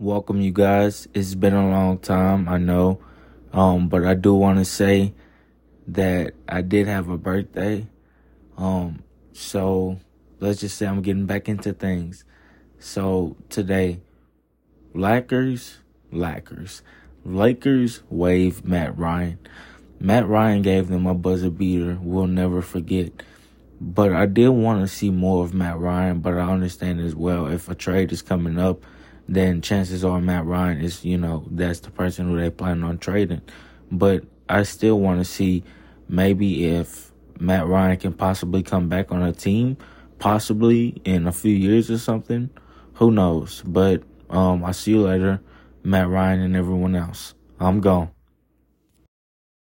welcome you guys. It's been a long time, I know. Um, but I do want to say that I did have a birthday. Um, so let's just say I'm getting back into things. So today, Lakers, Lakers, Lakers wave Matt Ryan. Matt Ryan gave them a buzzer beater. We'll never forget. But I did want to see more of Matt Ryan, but I understand as well if a trade is coming up, then chances are Matt Ryan is, you know, that's the person who they plan on trading. But I still want to see maybe if Matt Ryan can possibly come back on a team, possibly in a few years or something. Who knows? But um, I'll see you later, Matt Ryan and everyone else. I'm gone.